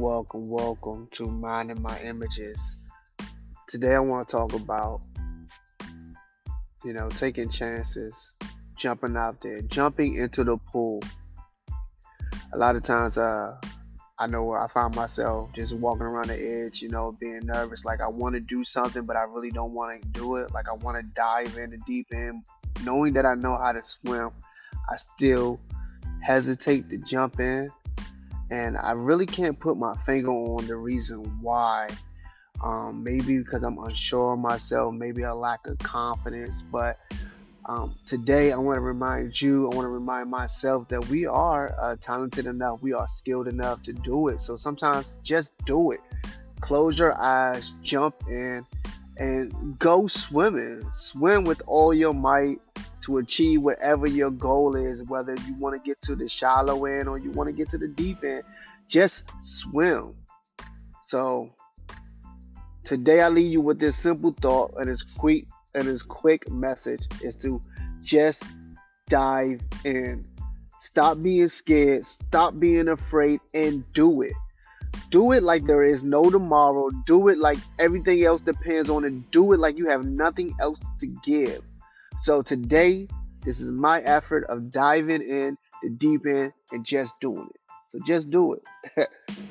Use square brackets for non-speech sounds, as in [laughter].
welcome, welcome to Minding My Images. Today I want to talk about, you know, taking chances, jumping out there, jumping into the pool. A lot of times, uh, I know where I find myself just walking around the edge, you know, being nervous. Like I want to do something, but I really don't want to do it. Like I want to dive in the deep end, knowing that I know how to swim. I still hesitate to jump in and I really can't put my finger on the reason why. Um, maybe because I'm unsure of myself, maybe a lack of confidence. But um, today, I want to remind you, I want to remind myself that we are uh, talented enough, we are skilled enough to do it. So sometimes just do it. Close your eyes, jump in, and go swimming. Swim with all your might to achieve whatever your goal is, whether you want to get to the shallow end or you want to get to the deep end. Just swim. So today I leave you with this simple thought and this quick and this quick message is to just dive in. Stop being scared, stop being afraid, and do it. Do it like there is no tomorrow. Do it like everything else depends on it. Do it like you have nothing else to give. So today, this is my effort of diving in the deep end and just doing it. So just do it. [laughs]